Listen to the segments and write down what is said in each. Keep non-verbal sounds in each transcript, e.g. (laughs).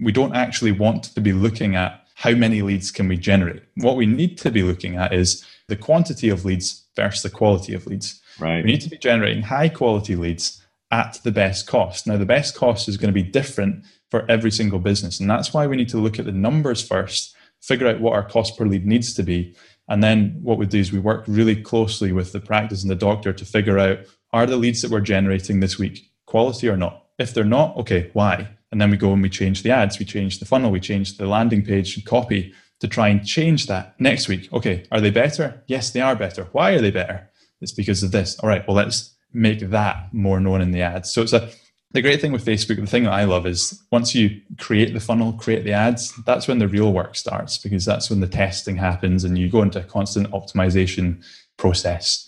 we don't actually want to be looking at how many leads can we generate. What we need to be looking at is the quantity of leads versus the quality of leads. Right. We need to be generating high quality leads at the best cost. Now, the best cost is going to be different for every single business. And that's why we need to look at the numbers first, figure out what our cost per lead needs to be. And then what we do is we work really closely with the practice and the doctor to figure out are the leads that we're generating this week quality or not? If they're not, okay, why? And then we go and we change the ads, we change the funnel, we change the landing page and copy to try and change that next week. Okay, are they better? Yes, they are better. Why are they better? It's because of this. All right, well, let's make that more known in the ads. So it's a the great thing with Facebook, the thing that I love is once you create the funnel, create the ads, that's when the real work starts because that's when the testing happens and you go into a constant optimization process.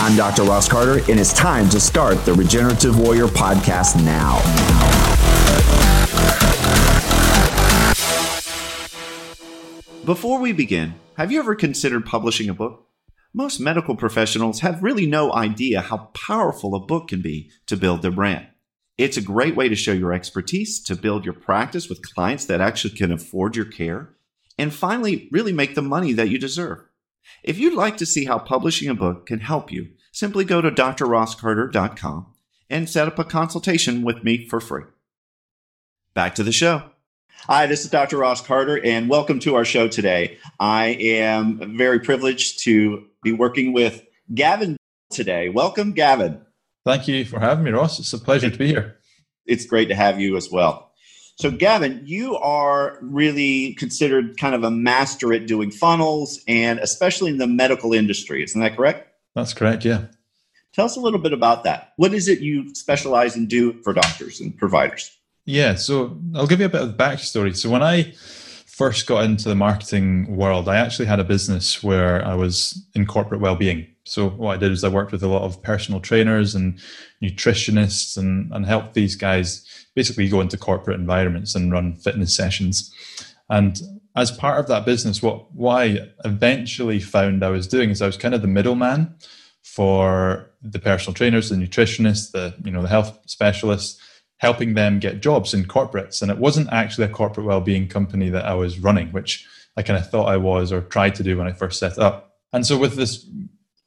I'm Dr. Ross Carter, and it's time to start the Regenerative Warrior podcast now. Before we begin, have you ever considered publishing a book? Most medical professionals have really no idea how powerful a book can be to build their brand. It's a great way to show your expertise, to build your practice with clients that actually can afford your care, and finally, really make the money that you deserve. If you'd like to see how publishing a book can help you, simply go to drrosscarter.com and set up a consultation with me for free. Back to the show. Hi, this is Dr. Ross Carter, and welcome to our show today. I am very privileged to be working with Gavin today. Welcome, Gavin. Thank you for having me, Ross. It's a pleasure to be here. It's great to have you as well. So, Gavin, you are really considered kind of a master at doing funnels and especially in the medical industry. Isn't that correct? That's correct, yeah. Tell us a little bit about that. What is it you specialize in do for doctors and providers? Yeah, so I'll give you a bit of backstory. So, when I first got into the marketing world, I actually had a business where I was in corporate well-being. So what I did is I worked with a lot of personal trainers and nutritionists and, and helped these guys basically go into corporate environments and run fitness sessions. And as part of that business, what, what I eventually found I was doing is I was kind of the middleman for the personal trainers, the nutritionists, the you know the health specialists, helping them get jobs in corporates. And it wasn't actually a corporate well-being company that I was running, which I kind of thought I was or tried to do when I first set up. And so with this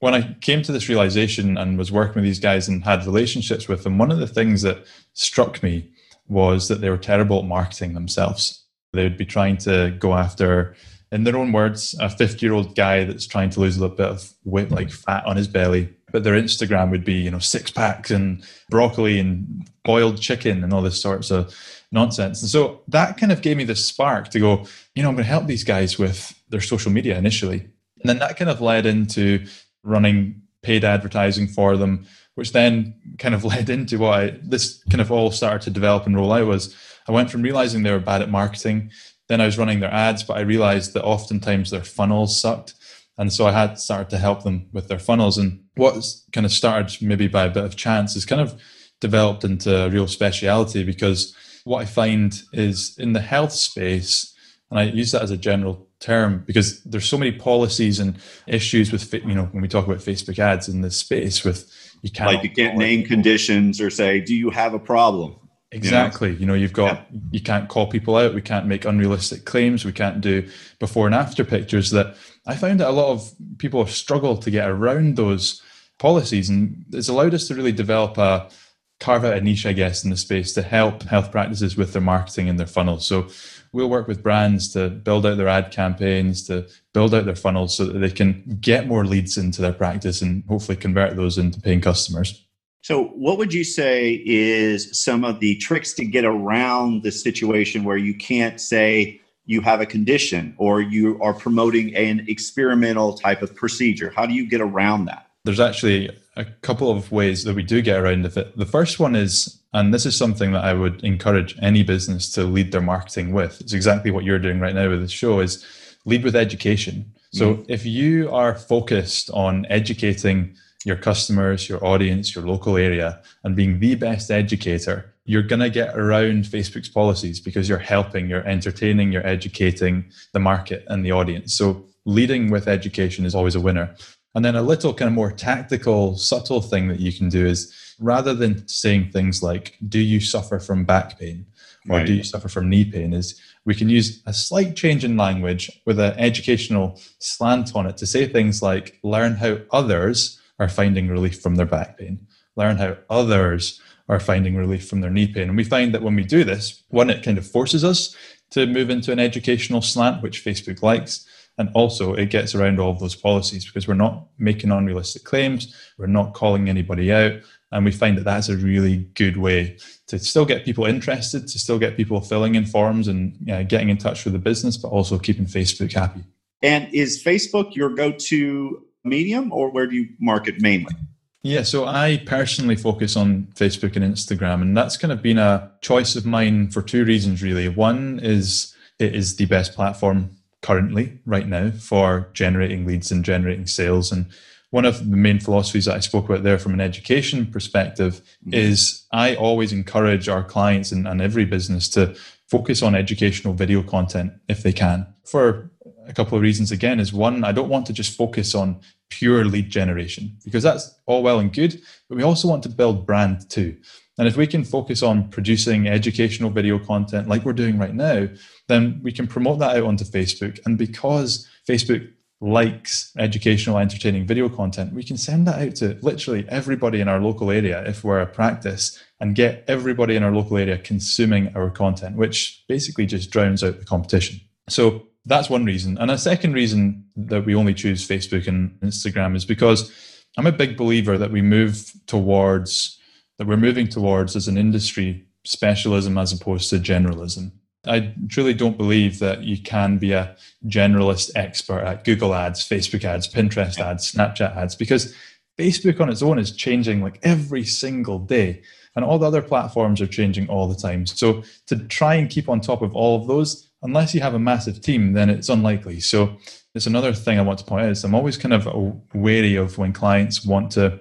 when I came to this realization and was working with these guys and had relationships with them, one of the things that struck me was that they were terrible at marketing themselves. They would be trying to go after, in their own words, a 50 year old guy that's trying to lose a little bit of weight, like fat on his belly. But their Instagram would be, you know, six packs and broccoli and boiled chicken and all this sorts of nonsense. And so that kind of gave me this spark to go, you know, I'm going to help these guys with their social media initially. And then that kind of led into running paid advertising for them, which then kind of (laughs) led into what I, this kind of all started to develop and roll out was I went from realizing they were bad at marketing, then I was running their ads, but I realized that oftentimes their funnels sucked. And so I had started to help them with their funnels. And what kind of started maybe by a bit of chance is kind of developed into a real speciality because what I find is in the health space, and I use that as a general term because there's so many policies and issues with you know when we talk about Facebook ads in this space with you can't like you can't name conditions or say do you have a problem exactly. You know, you you've got yeah. you can't call people out. We can't make unrealistic claims. We can't do before and after pictures that I found that a lot of people have struggled to get around those policies. And it's allowed us to really develop a carve out a niche I guess in the space to help health practices with their marketing and their funnels. So we'll work with brands to build out their ad campaigns, to build out their funnels so that they can get more leads into their practice and hopefully convert those into paying customers. So, what would you say is some of the tricks to get around the situation where you can't say you have a condition or you are promoting an experimental type of procedure? How do you get around that? There's actually a couple of ways that we do get around it. The first one is, and this is something that I would encourage any business to lead their marketing with. It's exactly what you're doing right now with the show is lead with education. So mm. if you are focused on educating your customers, your audience, your local area, and being the best educator, you're going to get around Facebook's policies because you're helping, you're entertaining, you're educating the market and the audience. So leading with education is always a winner. And then a little kind of more tactical, subtle thing that you can do is rather than saying things like, Do you suffer from back pain? or right. Do you suffer from knee pain? is we can use a slight change in language with an educational slant on it to say things like, Learn how others are finding relief from their back pain, learn how others are finding relief from their knee pain. And we find that when we do this, one, it kind of forces us to move into an educational slant, which Facebook likes. And also, it gets around all those policies because we're not making unrealistic claims, we're not calling anybody out. And we find that that's a really good way to still get people interested, to still get people filling in forms and getting in touch with the business, but also keeping Facebook happy. And is Facebook your go to medium or where do you market mainly? Yeah, so I personally focus on Facebook and Instagram, and that's kind of been a choice of mine for two reasons, really. One is it is the best platform currently, right now, for generating leads and generating sales. And one of the main philosophies that I spoke about there from an education perspective mm-hmm. is I always encourage our clients and, and every business to focus on educational video content if they can for a couple of reasons again is one i don't want to just focus on pure lead generation because that's all well and good but we also want to build brand too. And if we can focus on producing educational video content like we're doing right now then we can promote that out onto facebook. And because facebook likes educational entertaining video content we can send that out to literally everybody in our local area if we're a practice and get everybody in our local area consuming our content which basically just drowns out the competition. So that's one reason. And a second reason that we only choose Facebook and Instagram is because I'm a big believer that we move towards, that we're moving towards as an industry specialism as opposed to generalism. I truly don't believe that you can be a generalist expert at Google ads, Facebook ads, Pinterest ads, Snapchat ads, because Facebook on its own is changing like every single day. And all the other platforms are changing all the time. So to try and keep on top of all of those, unless you have a massive team, then it's unlikely. So it's another thing I want to point out is I'm always kind of wary of when clients want to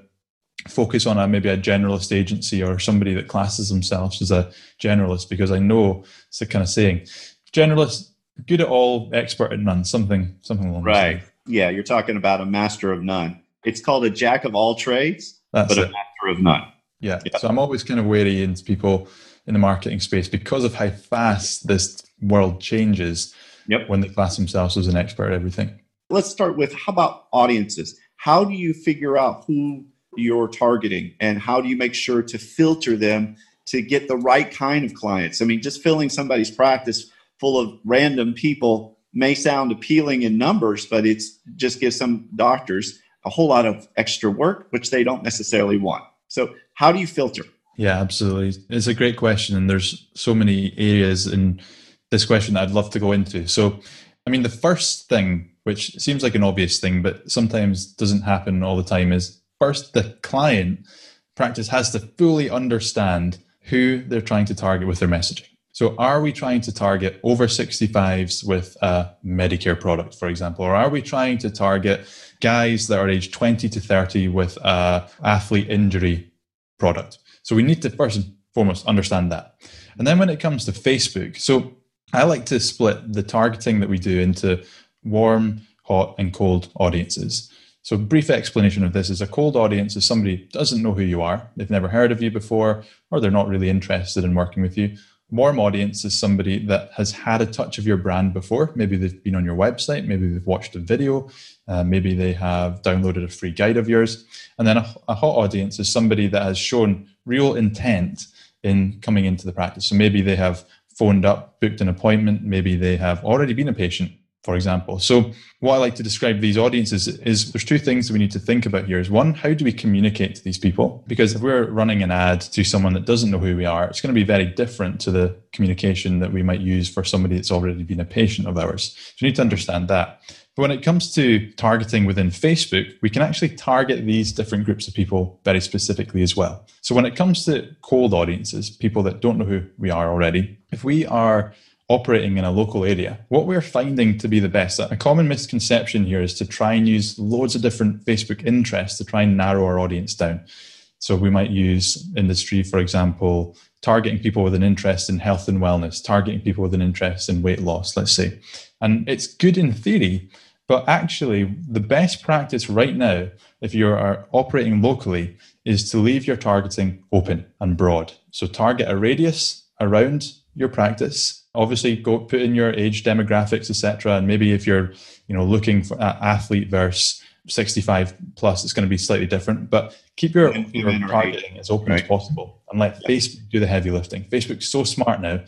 focus on a maybe a generalist agency or somebody that classes themselves as a generalist because I know it's the kind of saying generalist good at all expert at none something something along right yeah you're talking about a master of none it's called a jack of all trades That's but it. a master of none yeah. yeah so I'm always kind of wary into people in the marketing space because of how fast this world changes yep. when they class themselves as an expert at everything. Let's start with how about audiences? How do you figure out who you're targeting and how do you make sure to filter them to get the right kind of clients? I mean, just filling somebody's practice full of random people may sound appealing in numbers, but it's just gives some doctors a whole lot of extra work, which they don't necessarily want. So, how do you filter? Yeah, absolutely. It's a great question, and there's so many areas in this question that I'd love to go into. So, I mean, the first thing, which seems like an obvious thing, but sometimes doesn't happen all the time, is first the client practice has to fully understand who they're trying to target with their messaging. So, are we trying to target over 65s with a Medicare product, for example, or are we trying to target guys that are aged 20 to 30 with a athlete injury product? So, we need to first and foremost understand that. And then when it comes to Facebook, so I like to split the targeting that we do into warm, hot, and cold audiences. So, brief explanation of this is a cold audience is somebody who doesn't know who you are, they've never heard of you before, or they're not really interested in working with you. Warm audience is somebody that has had a touch of your brand before. Maybe they've been on your website, maybe they've watched a video, uh, maybe they have downloaded a free guide of yours. And then a, a hot audience is somebody that has shown real intent in coming into the practice. So maybe they have phoned up, booked an appointment. Maybe they have already been a patient for example. So what I like to describe these audiences is there's two things that we need to think about here is one, how do we communicate to these people? Because if we're running an ad to someone that doesn't know who we are, it's going to be very different to the communication that we might use for somebody that's already been a patient of ours. So you need to understand that. But when it comes to targeting within Facebook, we can actually target these different groups of people very specifically as well. So when it comes to cold audiences, people that don't know who we are already, if we are operating in a local area, what we're finding to be the best, a common misconception here is to try and use loads of different Facebook interests to try and narrow our audience down. So we might use industry, for example, targeting people with an interest in health and wellness, targeting people with an interest in weight loss, let's say. And it's good in theory, but actually, the best practice right now, if you are operating locally, is to leave your targeting open and broad. So target a radius around your practice obviously go put in your age demographics etc and maybe if you're you know looking for uh, athlete versus 65 plus it's going to be slightly different but keep your, your targeting as open right. as possible and let yeah. facebook do the heavy lifting facebook's so smart now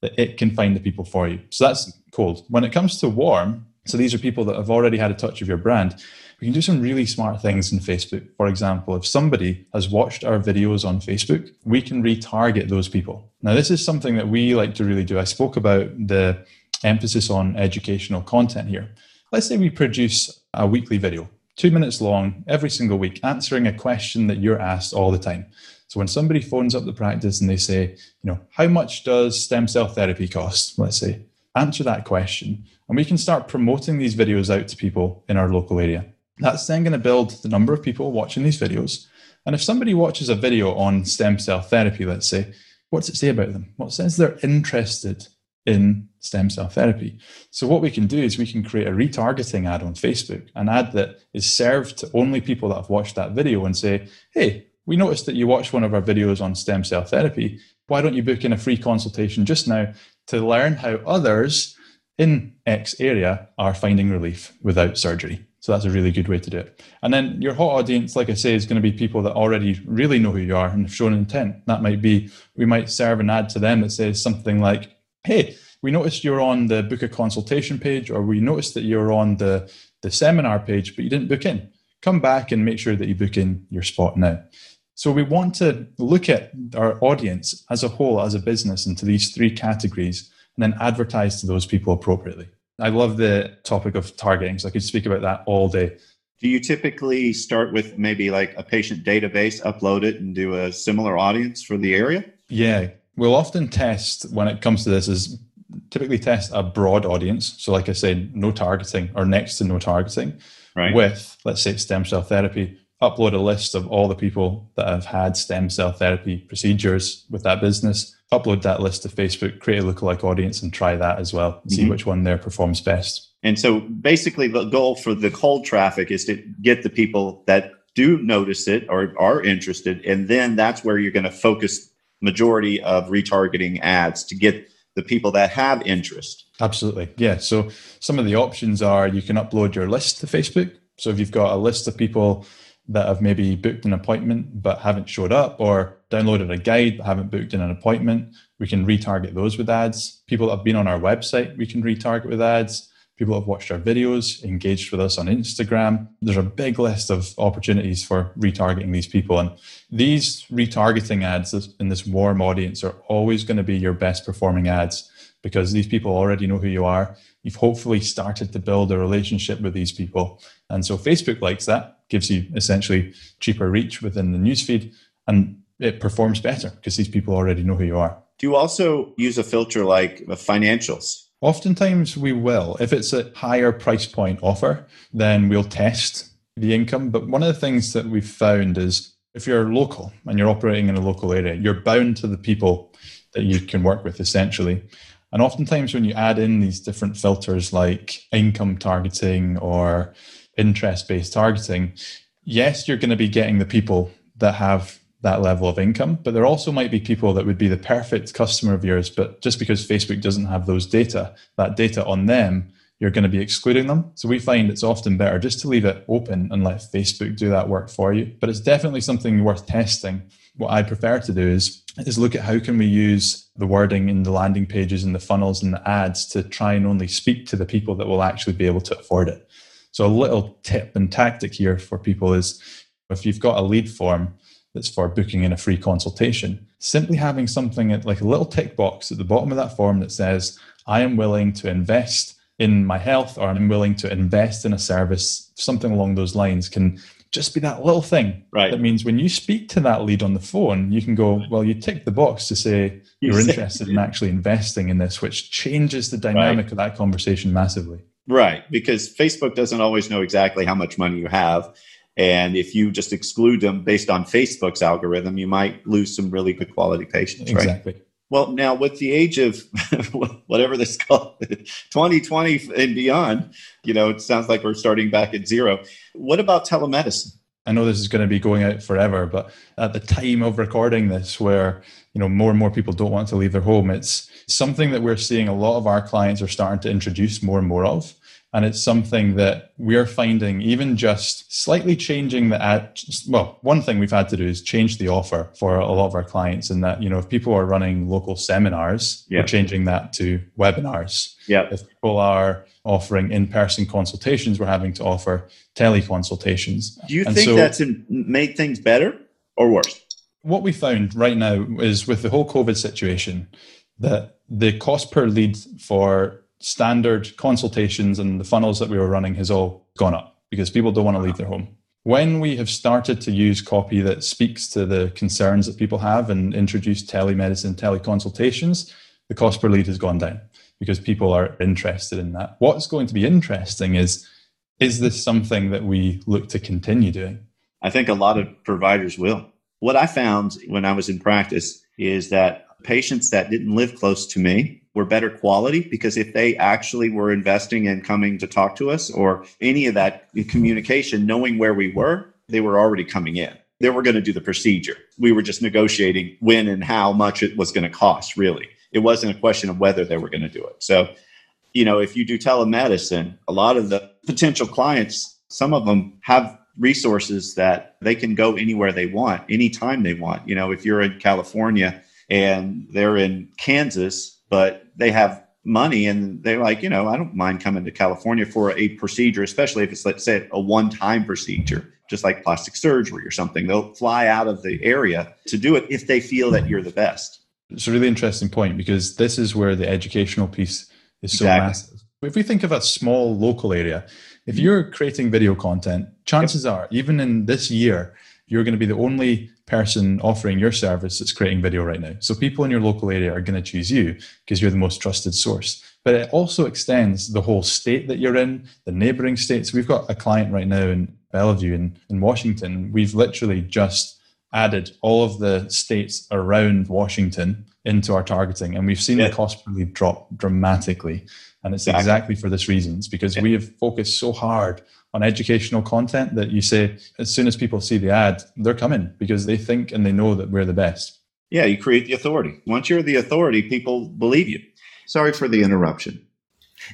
that it can find the people for you so that's cold when it comes to warm so these are people that have already had a touch of your brand we can do some really smart things in Facebook. For example, if somebody has watched our videos on Facebook, we can retarget those people. Now, this is something that we like to really do. I spoke about the emphasis on educational content here. Let's say we produce a weekly video, two minutes long, every single week, answering a question that you're asked all the time. So when somebody phones up the practice and they say, you know, how much does stem cell therapy cost? Let's say, answer that question. And we can start promoting these videos out to people in our local area. That's then going to build the number of people watching these videos. And if somebody watches a video on stem cell therapy, let's say, what's it say about them? Well, it says they're interested in stem cell therapy. So what we can do is we can create a retargeting ad on Facebook, an ad that is served to only people that have watched that video and say, hey, we noticed that you watched one of our videos on stem cell therapy. Why don't you book in a free consultation just now to learn how others in X area are finding relief without surgery? So that's a really good way to do it. And then your hot audience, like I say, is going to be people that already really know who you are and have shown intent. That might be, we might serve an ad to them that says something like, hey, we noticed you're on the book a consultation page, or we noticed that you're on the, the seminar page, but you didn't book in. Come back and make sure that you book in your spot now. So we want to look at our audience as a whole, as a business, into these three categories and then advertise to those people appropriately. I love the topic of targeting, so I could speak about that all day. Do you typically start with maybe like a patient database, upload it, and do a similar audience for the area? Yeah, we'll often test when it comes to this is typically test a broad audience. So, like I said, no targeting or next to no targeting right. with, let's say, stem cell therapy. Upload a list of all the people that have had stem cell therapy procedures with that business upload that list to Facebook, create a lookalike audience, and try that as well. See mm-hmm. which one there performs best. And so, basically, the goal for the cold traffic is to get the people that do notice it or are interested, and then that's where you're going to focus majority of retargeting ads to get the people that have interest. Absolutely, yeah. So some of the options are you can upload your list to Facebook. So if you've got a list of people that have maybe booked an appointment but haven't showed up or downloaded a guide but haven't booked in an appointment, we can retarget those with ads. People that have been on our website, we can retarget with ads. People that have watched our videos, engaged with us on Instagram. There's a big list of opportunities for retargeting these people. And these retargeting ads in this warm audience are always going to be your best performing ads because these people already know who you are. You've hopefully started to build a relationship with these people. And so Facebook likes that gives you essentially cheaper reach within the newsfeed and it performs better because these people already know who you are. Do you also use a filter like financials? Oftentimes we will. If it's a higher price point offer, then we'll test the income. But one of the things that we've found is if you're local and you're operating in a local area, you're bound to the people that you can work with essentially. And oftentimes when you add in these different filters like income targeting or interest based targeting, yes, you're going to be getting the people that have that level of income, but there also might be people that would be the perfect customer of yours, but just because Facebook doesn't have those data, that data on them, you're going to be excluding them. So we find it's often better just to leave it open and let Facebook do that work for you. But it's definitely something worth testing. What I prefer to do is is look at how can we use the wording in the landing pages and the funnels and the ads to try and only speak to the people that will actually be able to afford it. So a little tip and tactic here for people is if you've got a lead form that's for booking in a free consultation, simply having something at like a little tick box at the bottom of that form that says, I am willing to invest in my health or I'm willing to invest in a service, something along those lines can just be that little thing. Right. That means when you speak to that lead on the phone, you can go, well, you tick the box to say you're interested in actually investing in this, which changes the dynamic right. of that conversation massively. Right. Because Facebook doesn't always know exactly how much money you have. And if you just exclude them based on Facebook's algorithm, you might lose some really good quality patients. Exactly. Right? Well, now with the age of (laughs) whatever this called, 2020 and beyond, you know, it sounds like we're starting back at zero. What about telemedicine? I know this is going to be going out forever, but at the time of recording this, where you know more and more people don't want to leave their home, it's something that we're seeing a lot of our clients are starting to introduce more and more of. And it's something that we're finding even just slightly changing the ad. Well, one thing we've had to do is change the offer for a lot of our clients. And that, you know, if people are running local seminars, yeah. we're changing that to webinars. Yeah. If people are offering in person consultations, we're having to offer teleconsultations. Do you and think so, that's made things better or worse? What we found right now is with the whole COVID situation, that the cost per lead for standard consultations and the funnels that we were running has all gone up because people don't want to leave their home. When we have started to use copy that speaks to the concerns that people have and introduce telemedicine, teleconsultations, the cost per lead has gone down because people are interested in that. What's going to be interesting is is this something that we look to continue doing? I think a lot of providers will. What I found when I was in practice is that patients that didn't live close to me were better quality because if they actually were investing in coming to talk to us or any of that communication, knowing where we were, they were already coming in. They were going to do the procedure. We were just negotiating when and how much it was going to cost, really. It wasn't a question of whether they were going to do it. So, you know, if you do telemedicine, a lot of the potential clients, some of them have resources that they can go anywhere they want, anytime they want. You know, if you're in California and they're in Kansas, but they have money and they're like, you know, I don't mind coming to California for a procedure, especially if it's, let's say, a one time procedure, just like plastic surgery or something. They'll fly out of the area to do it if they feel that you're the best. It's a really interesting point because this is where the educational piece is so exactly. massive. If we think of a small local area, if you're creating video content, chances yep. are, even in this year, you're going to be the only person offering your service that's creating video right now. So people in your local area are going to choose you because you're the most trusted source. But it also extends the whole state that you're in, the neighboring states. We've got a client right now in Bellevue in, in Washington. We've literally just added all of the states around Washington into our targeting, and we've seen yeah. the cost per lead drop dramatically. And it's exactly, exactly for this reason. It's because yeah. we have focused so hard on educational content that you say as soon as people see the ad, they're coming because they think and they know that we're the best. Yeah, you create the authority. Once you're the authority, people believe you. Sorry for the interruption.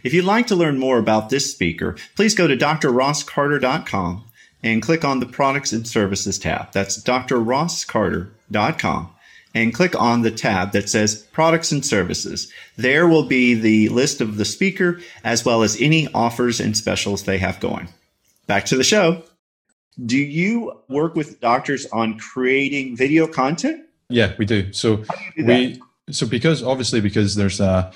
If you'd like to learn more about this speaker, please go to drrosscarter.com and click on the Products and Services tab. That's drrosscarter.com and click on the tab that says Products and Services. There will be the list of the speaker as well as any offers and specials they have going back to the show. Do you work with doctors on creating video content? Yeah, we do. So do do we so because obviously because there's a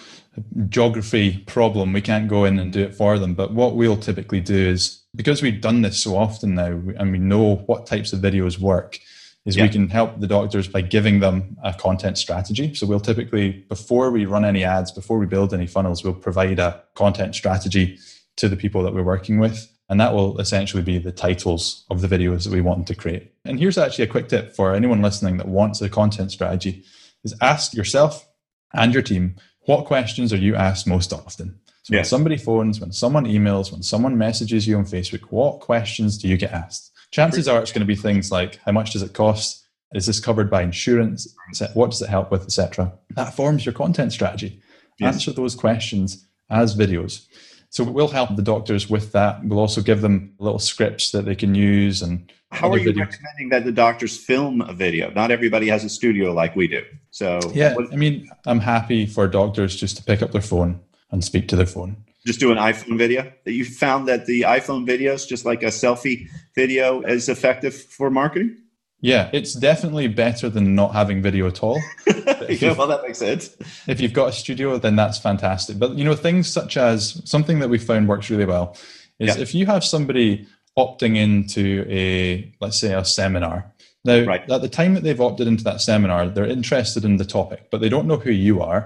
geography problem, we can't go in and do it for them. But what we'll typically do is because we've done this so often now and we know what types of videos work, is yeah. we can help the doctors by giving them a content strategy. So we'll typically, before we run any ads, before we build any funnels, we'll provide a content strategy to the people that we're working with. And that will essentially be the titles of the videos that we want them to create. And here's actually a quick tip for anyone listening that wants a content strategy is ask yourself and your team, what questions are you asked most often? So when somebody phones, when someone emails, when someone messages you on Facebook, what questions do you get asked? Chances are it's going to be things like how much does it cost? Is this covered by insurance? What does it help with, etc. That forms your content strategy. Yes. Answer those questions as videos. So we'll help the doctors with that. We'll also give them little scripts that they can use and how are you videos. recommending that the doctors film a video? Not everybody has a studio like we do. So yeah, what, I mean, I'm happy for doctors just to pick up their phone and speak to their phone. Just do an iPhone video. You found that the iPhone videos, just like a selfie video, is effective for marketing. Yeah, it's definitely better than not having video at all. (laughs) yeah, well, that makes sense. If you've got a studio, then that's fantastic. But you know, things such as something that we found works really well is yeah. if you have somebody opting into a let's say a seminar. Now, right. at the time that they've opted into that seminar, they're interested in the topic, but they don't know who you are.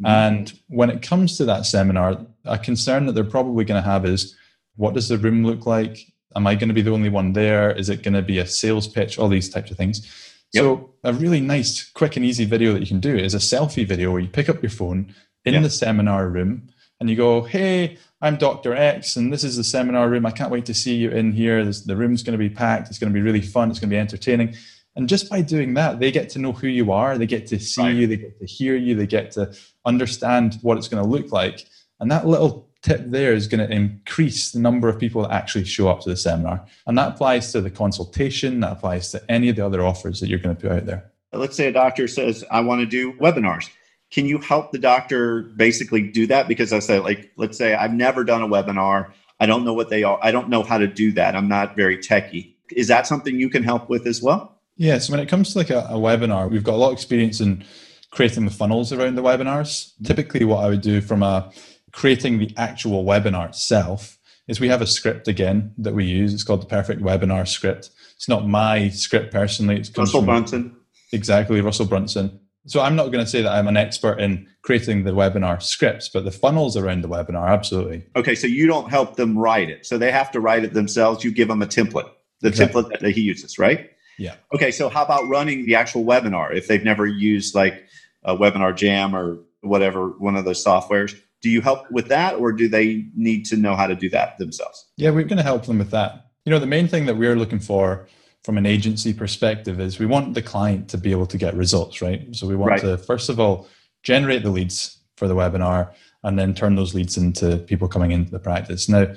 Mm-hmm. And when it comes to that seminar, a concern that they're probably going to have is what does the room look like? Am I going to be the only one there? Is it going to be a sales pitch? All these types of things. Yep. So, a really nice, quick, and easy video that you can do is a selfie video where you pick up your phone in yep. the seminar room and you go, Hey, I'm Dr. X, and this is the seminar room. I can't wait to see you in here. This, the room's going to be packed. It's going to be really fun. It's going to be entertaining. And just by doing that, they get to know who you are. They get to see right. you. They get to hear you. They get to understand what it's going to look like. And that little tip there is going to increase the number of people that actually show up to the seminar. And that applies to the consultation, that applies to any of the other offers that you're going to put out there. Let's say a doctor says, I want to do webinars. Can you help the doctor basically do that? Because I say, like, let's say I've never done a webinar. I don't know what they are. I don't know how to do that. I'm not very techy. Is that something you can help with as well? Yeah. So when it comes to like a, a webinar, we've got a lot of experience in creating the funnels around the webinars. Typically, what I would do from a creating the actual webinar itself is we have a script again that we use. It's called the Perfect Webinar Script. It's not my script personally. It's Russell Brunson. Exactly, Russell Brunson. So I'm not going to say that I'm an expert in creating the webinar scripts, but the funnels around the webinar, absolutely. Okay, so you don't help them write it. So they have to write it themselves. You give them a template, the exactly. template that he uses, right? Yeah. Okay, so how about running the actual webinar if they've never used like a WebinarJam or whatever, one of those softwares? Do you help with that or do they need to know how to do that themselves? Yeah, we're going to help them with that. You know, the main thing that we're looking for from an agency perspective is we want the client to be able to get results, right? So we want right. to, first of all, generate the leads for the webinar and then turn those leads into people coming into the practice. Now,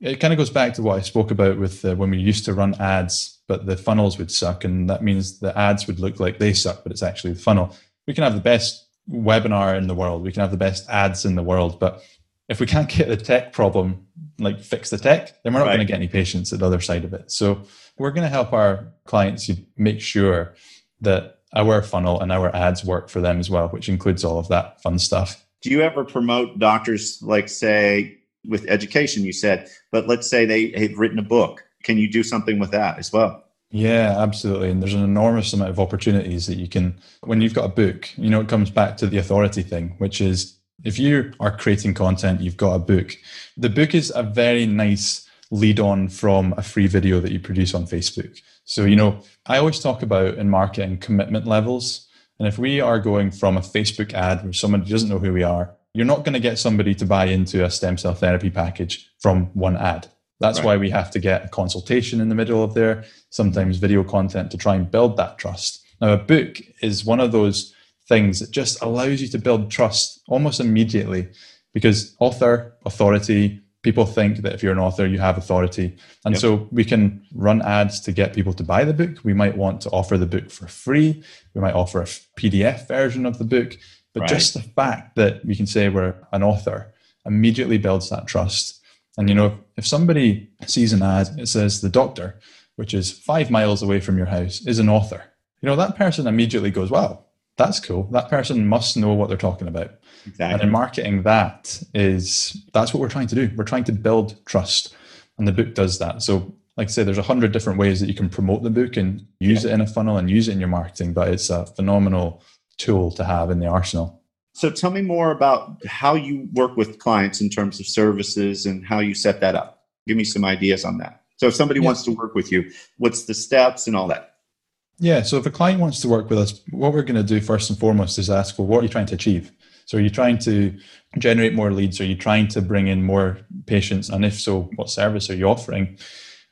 it kind of goes back to what I spoke about with uh, when we used to run ads, but the funnels would suck. And that means the ads would look like they suck, but it's actually the funnel. We can have the best webinar in the world, we can have the best ads in the world, but if we can't get the tech problem, like fix the tech, then we're not right. going to get any patients at the other side of it. So we're going to help our clients make sure that our funnel and our ads work for them as well, which includes all of that fun stuff. Do you ever promote doctors, like, say, with education, you said, but let's say they have written a book? Can you do something with that as well? Yeah, absolutely. And there's an enormous amount of opportunities that you can, when you've got a book, you know, it comes back to the authority thing, which is if you are creating content, you've got a book. The book is a very nice lead on from a free video that you produce on Facebook. So, you know, I always talk about in marketing commitment levels. And if we are going from a Facebook ad where somebody doesn't know who we are, you're not going to get somebody to buy into a stem cell therapy package from one ad. That's right. why we have to get a consultation in the middle of there, sometimes video content to try and build that trust. Now, a book is one of those things that just allows you to build trust almost immediately because author, authority, people think that if you're an author, you have authority. And yep. so we can run ads to get people to buy the book. We might want to offer the book for free. We might offer a PDF version of the book. But right. just the fact that we can say we're an author immediately builds that trust. And you know, if somebody sees an ad, it says the doctor, which is five miles away from your house, is an author. You know, that person immediately goes, wow, that's cool. That person must know what they're talking about. Exactly. And in marketing, that is that's what we're trying to do. We're trying to build trust, and the book does that. So, like I say, there's a hundred different ways that you can promote the book and use yeah. it in a funnel and use it in your marketing. But it's a phenomenal tool to have in the arsenal. So, tell me more about how you work with clients in terms of services and how you set that up. Give me some ideas on that. So, if somebody yeah. wants to work with you, what's the steps and all that? Yeah. So if a client wants to work with us, what we're going to do first and foremost is ask, well, what are you trying to achieve? So are you trying to generate more leads? Are you trying to bring in more patients? And if so, what service are you offering?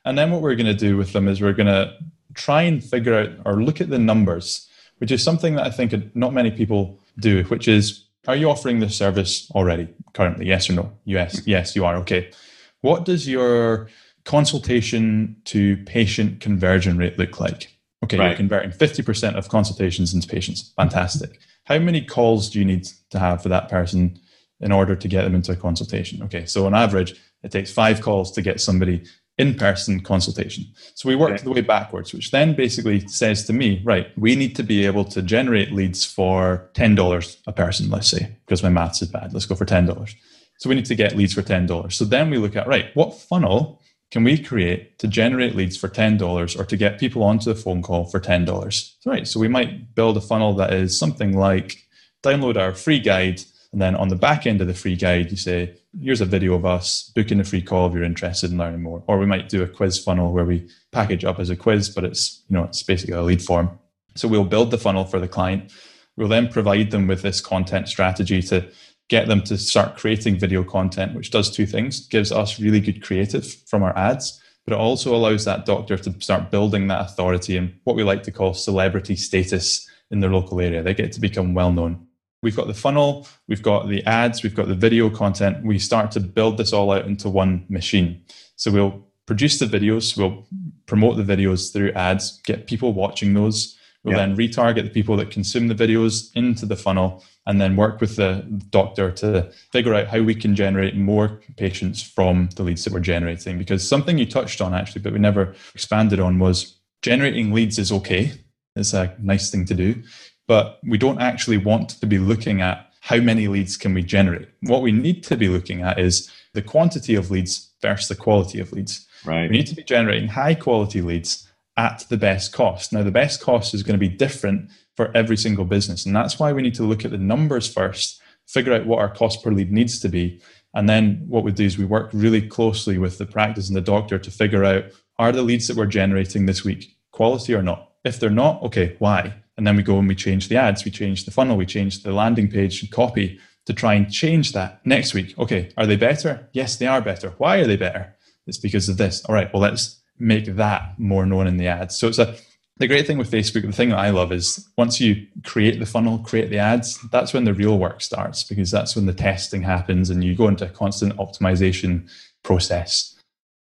And then what we're going to do with them is we're going to try and figure out or look at the numbers, which is something that I think not many people do, which is Are you offering this service already currently? Yes or no? Yes, yes, you are. Okay. What does your consultation to patient conversion rate look like? Okay, right. you're converting 50% of consultations into patients. Fantastic. How many calls do you need to have for that person in order to get them into a consultation? Okay, so on average, it takes five calls to get somebody in person consultation. So we work okay. the way backwards, which then basically says to me, right, we need to be able to generate leads for $10 a person, let's say, because my maths is bad. Let's go for $10. So we need to get leads for $10. So then we look at, right, what funnel can we create to generate leads for $10 or to get people onto the phone call for $10? Right. So we might build a funnel that is something like download our free guide. And then on the back end of the free guide, you say, here's a video of us, book in a free call if you're interested in learning more. Or we might do a quiz funnel where we package up as a quiz, but it's, you know, it's basically a lead form. So we'll build the funnel for the client. We'll then provide them with this content strategy to get them to start creating video content, which does two things gives us really good creative from our ads, but it also allows that doctor to start building that authority and what we like to call celebrity status in their local area. They get to become well known. We've got the funnel, we've got the ads, we've got the video content. We start to build this all out into one machine. So we'll produce the videos, we'll promote the videos through ads, get people watching those. We'll then retarget the people that consume the videos into the funnel and then work with the doctor to figure out how we can generate more patients from the leads that we're generating. Because something you touched on actually, but we never expanded on was generating leads is okay. It's a nice thing to do, but we don't actually want to be looking at how many leads can we generate. What we need to be looking at is the quantity of leads versus the quality of leads. Right. We need to be generating high quality leads at the best cost. Now, the best cost is going to be different for every single business. And that's why we need to look at the numbers first, figure out what our cost per lead needs to be. And then what we do is we work really closely with the practice and the doctor to figure out are the leads that we're generating this week quality or not? If they're not, okay, why? And then we go and we change the ads, we change the funnel, we change the landing page and copy to try and change that next week. Okay, are they better? Yes, they are better. Why are they better? It's because of this. All right, well, let's make that more known in the ads. So it's a the great thing with Facebook, the thing that I love is once you create the funnel, create the ads, that's when the real work starts because that's when the testing happens and you go into a constant optimization process.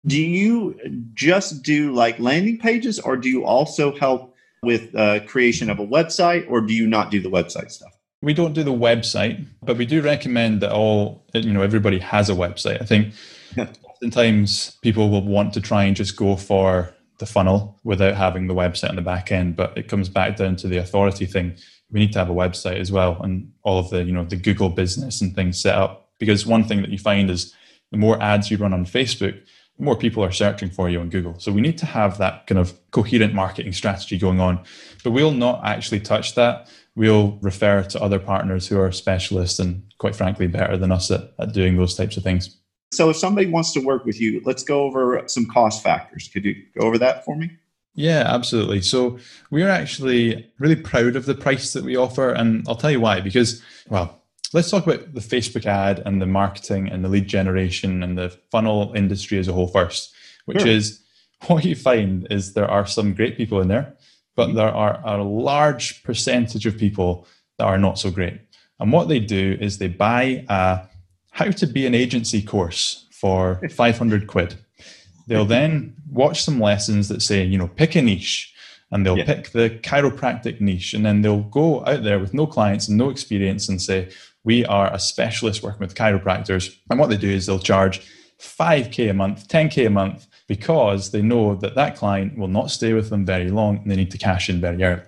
Do you just do like landing pages or do you also help with uh, creation of a website or do you not do the website stuff? We don't do the website, but we do recommend that all, you know, everybody has a website. I think oftentimes people will want to try and just go for the funnel without having the website on the back end. But it comes back down to the authority thing. We need to have a website as well and all of the, you know, the Google business and things set up. Because one thing that you find is the more ads you run on Facebook, the more people are searching for you on Google. So we need to have that kind of coherent marketing strategy going on. But we'll not actually touch that. We'll refer to other partners who are specialists and quite frankly better than us at, at doing those types of things. So if somebody wants to work with you, let's go over some cost factors. Could you go over that for me? Yeah, absolutely. So we're actually really proud of the price that we offer. And I'll tell you why, because, well, let's talk about the Facebook ad and the marketing and the lead generation and the funnel industry as a whole first, which sure. is (laughs) what you find is there are some great people in there, but mm-hmm. there are a large percentage of people that are not so great. And what they do is they buy a how to be an agency course for 500 quid. They'll then watch some lessons that say, you know, pick a niche and they'll yeah. pick the chiropractic niche and then they'll go out there with no clients and no experience and say, we are a specialist working with chiropractors. And what they do is they'll charge 5K a month, 10K a month, because they know that that client will not stay with them very long and they need to cash in very early.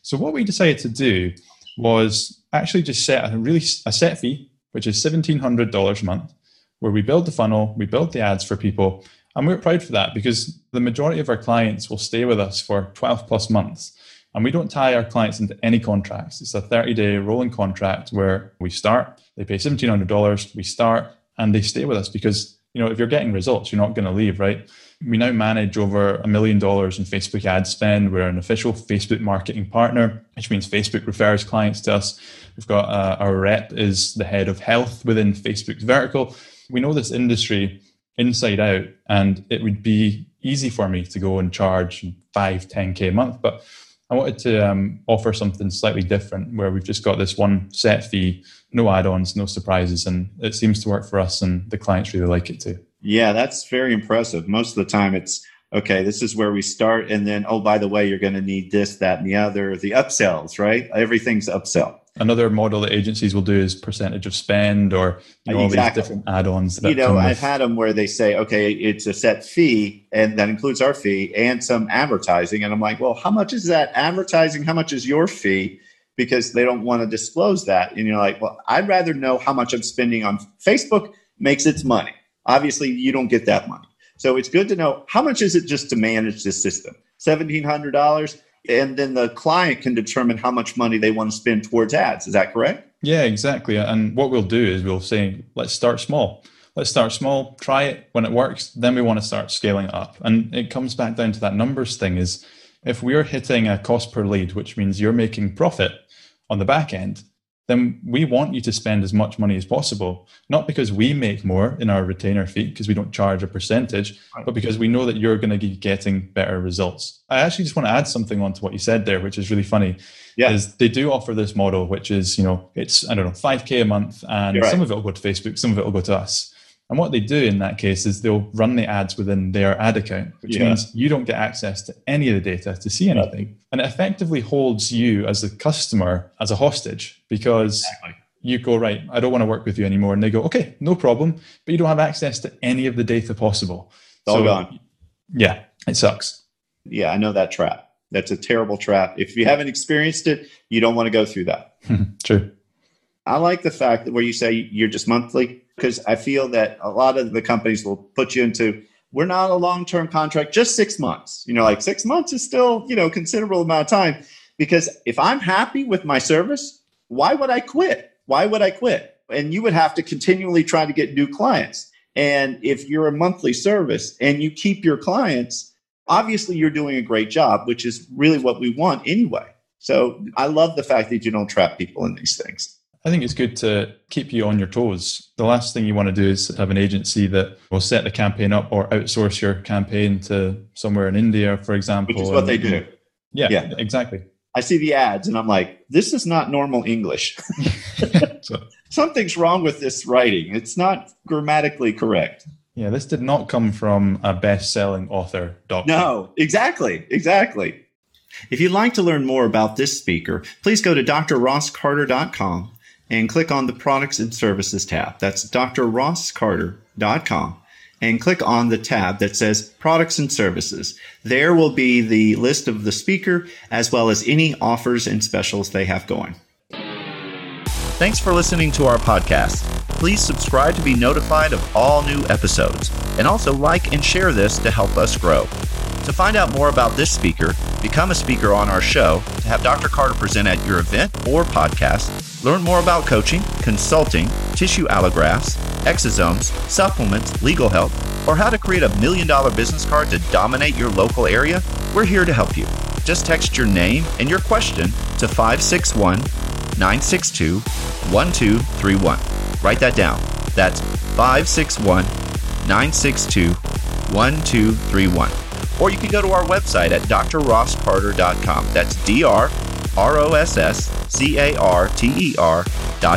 So what we decided to do was actually just set a really a set fee which is $1,700 a month, where we build the funnel, we build the ads for people. And we're proud for that because the majority of our clients will stay with us for 12 plus months. And we don't tie our clients into any contracts. It's a 30 day rolling contract where we start, they pay $1,700, we start, and they stay with us because, you know, if you're getting results, you're not going to leave, right? We now manage over a million dollars in Facebook ad spend. We're an official Facebook marketing partner, which means Facebook refers clients to us. We've got uh, our rep is the head of health within Facebook's vertical. We know this industry inside out, and it would be easy for me to go and charge five, 10K a month. But I wanted to um, offer something slightly different where we've just got this one set fee, no add ons, no surprises. And it seems to work for us, and the clients really like it too. Yeah, that's very impressive. Most of the time, it's okay, this is where we start. And then, oh, by the way, you're going to need this, that, and the other. The upsells, right? Everything's upsell. Another model that agencies will do is percentage of spend or you know, exactly. all these different add-ons. you know, I've had them where they say, okay, it's a set fee, and that includes our fee and some advertising. And I'm like, well, how much is that advertising? How much is your fee? Because they don't want to disclose that. And you're like, well, I'd rather know how much I'm spending on Facebook makes its money. Obviously, you don't get that money. So it's good to know how much is it just to manage this system? $1,700. And then the client can determine how much money they want to spend towards ads. Is that correct? Yeah, exactly. And what we'll do is we'll say, let's start small. Let's start small, try it. When it works, then we want to start scaling it up. And it comes back down to that numbers thing is if we're hitting a cost per lead, which means you're making profit on the back end, then we want you to spend as much money as possible. Not because we make more in our retainer fee, because we don't charge a percentage, but because we know that you're going to be getting better results. I actually just want to add something onto what you said there, which is really funny. Yeah. Is they do offer this model, which is, you know, it's, I don't know, 5K a month, and right. some of it will go to Facebook, some of it will go to us. And what they do in that case is they'll run the ads within their ad account, which yeah. means you don't get access to any of the data to see anything. And it effectively holds you as the customer as a hostage because exactly. you go, right, I don't want to work with you anymore. And they go, okay, no problem. But you don't have access to any of the data possible. It's all so, gone. Yeah, it sucks. Yeah, I know that trap. That's a terrible trap. If you haven't experienced it, you don't want to go through that. (laughs) True. I like the fact that where you say you're just monthly because I feel that a lot of the companies will put you into we're not a long-term contract, just six months. You know, like six months is still, you know, considerable amount of time. Because if I'm happy with my service, why would I quit? Why would I quit? And you would have to continually try to get new clients. And if you're a monthly service and you keep your clients, obviously you're doing a great job, which is really what we want anyway. So I love the fact that you don't trap people in these things. I think it's good to keep you on your toes. The last thing you want to do is have an agency that will set the campaign up or outsource your campaign to somewhere in India, for example. Which is what and, they do. Yeah, yeah, exactly. I see the ads and I'm like, this is not normal English. (laughs) (laughs) so, Something's wrong with this writing. It's not grammatically correct. Yeah, this did not come from a best selling author, Doctor. No, exactly. Exactly. If you'd like to learn more about this speaker, please go to drrosscarter.com and click on the Products and Services tab. That's drrosscarter.com and click on the tab that says Products and Services. There will be the list of the speaker as well as any offers and specials they have going. Thanks for listening to our podcast. Please subscribe to be notified of all new episodes and also like and share this to help us grow. To find out more about this speaker, become a speaker on our show, to have Dr. Carter present at your event or podcast, learn more about coaching, consulting, tissue allografts, exosomes, supplements, legal help, or how to create a million dollar business card to dominate your local area, we're here to help you. Just text your name and your question to 561 962 1231. Write that down. That's 561 962 1231 or you can go to our website at drrosscarter.com. That's D R R O S S C A R T E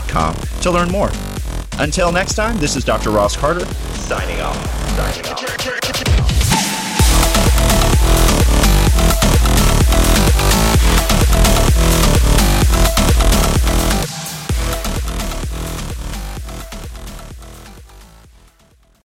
com to learn more. Until next time, this is Dr. Ross Carter signing off. Signing off.